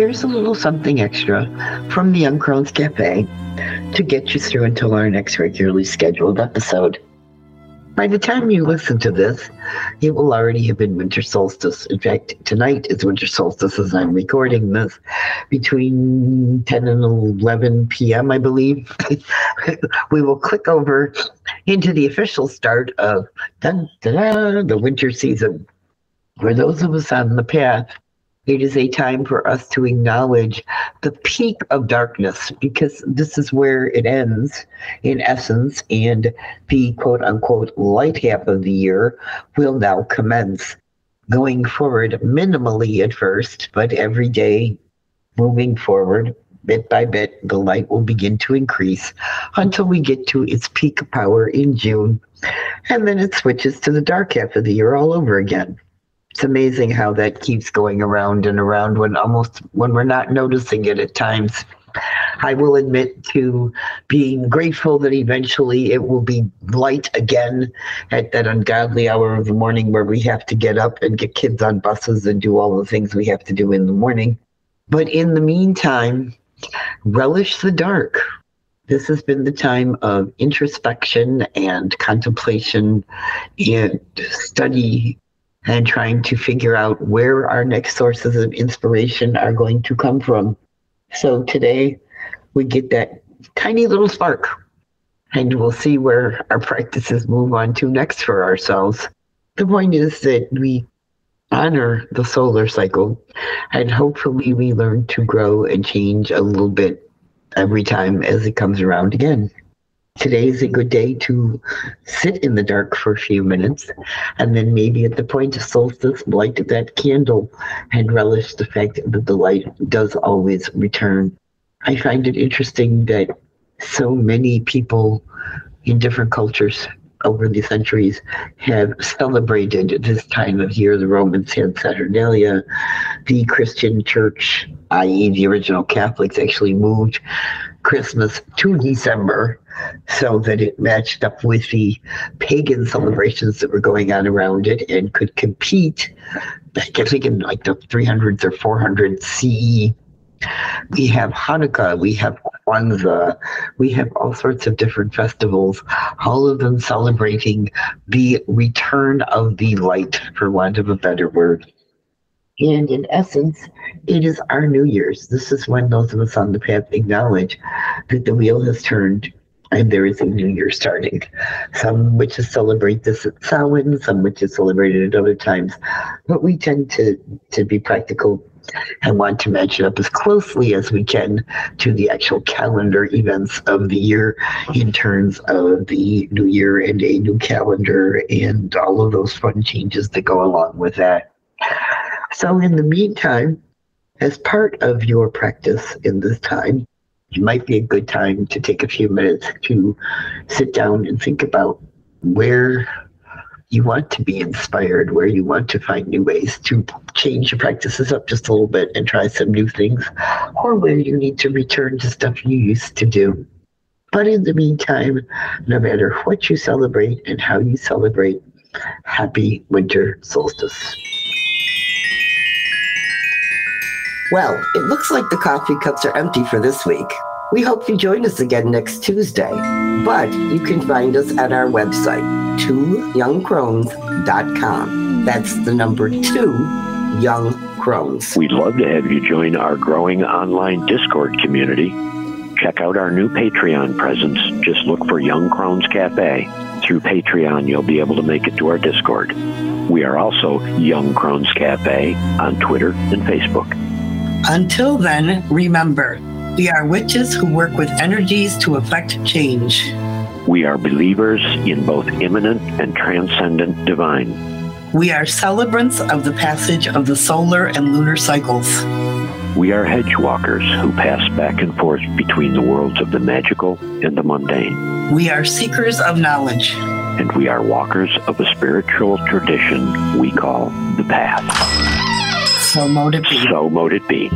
Here's a little something extra from the Young Cafe to get you through until our next regularly scheduled episode. By the time you listen to this, it will already have been winter solstice. In fact, tonight is winter solstice as I'm recording this between 10 and 11 p.m., I believe. we will click over into the official start of dun, dun, the winter season. For those of us on the path, it is a time for us to acknowledge the peak of darkness because this is where it ends in essence, and the quote unquote light half of the year will now commence. Going forward, minimally at first, but every day moving forward, bit by bit, the light will begin to increase until we get to its peak power in June. And then it switches to the dark half of the year all over again it's amazing how that keeps going around and around when almost when we're not noticing it at times. I will admit to being grateful that eventually it will be light again at that ungodly hour of the morning where we have to get up and get kids on buses and do all the things we have to do in the morning. But in the meantime, relish the dark. This has been the time of introspection and contemplation and study and trying to figure out where our next sources of inspiration are going to come from. So today we get that tiny little spark and we'll see where our practices move on to next for ourselves. The point is that we honor the solar cycle and hopefully we learn to grow and change a little bit every time as it comes around again today is a good day to sit in the dark for a few minutes and then maybe at the point of solstice light that candle and relish the fact that the light does always return i find it interesting that so many people in different cultures over the centuries have celebrated this time of year. The Romans had Saturnalia. The Christian church, i.e., the original Catholics, actually moved Christmas to December so that it matched up with the pagan celebrations that were going on around it and could compete. I think in like the 300s or 400 CE. We have Hanukkah, we have Kwanzaa, we have all sorts of different festivals, all of them celebrating the return of the light, for want of a better word. And in essence, it is our New Year's. This is when those of us on the path acknowledge that the wheel has turned and there is a new year starting. Some witches celebrate this at Samhain, some witches celebrate it at other times. But we tend to, to be practical and want to match it up as closely as we can to the actual calendar events of the year in terms of the new year and a new calendar and all of those fun changes that go along with that. So, in the meantime, as part of your practice in this time, it might be a good time to take a few minutes to sit down and think about where you want to be inspired, where you want to find new ways to change your practices up just a little bit and try some new things, or where you need to return to stuff you used to do. But in the meantime, no matter what you celebrate and how you celebrate, happy winter solstice. Well, it looks like the coffee cups are empty for this week. We hope you join us again next Tuesday. But you can find us at our website, twoyoungcrones.com. That's the number two, Young Crones. We'd love to have you join our growing online Discord community. Check out our new Patreon presence. Just look for Young Crones Cafe. Through Patreon, you'll be able to make it to our Discord. We are also Young Crones Cafe on Twitter and Facebook. Until then, remember, we are witches who work with energies to effect change. We are believers in both immanent and transcendent divine. We are celebrants of the passage of the solar and lunar cycles. We are hedge walkers who pass back and forth between the worlds of the magical and the mundane. We are seekers of knowledge. And we are walkers of a spiritual tradition we call the path. So mote it be. So mote it be.